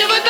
живота.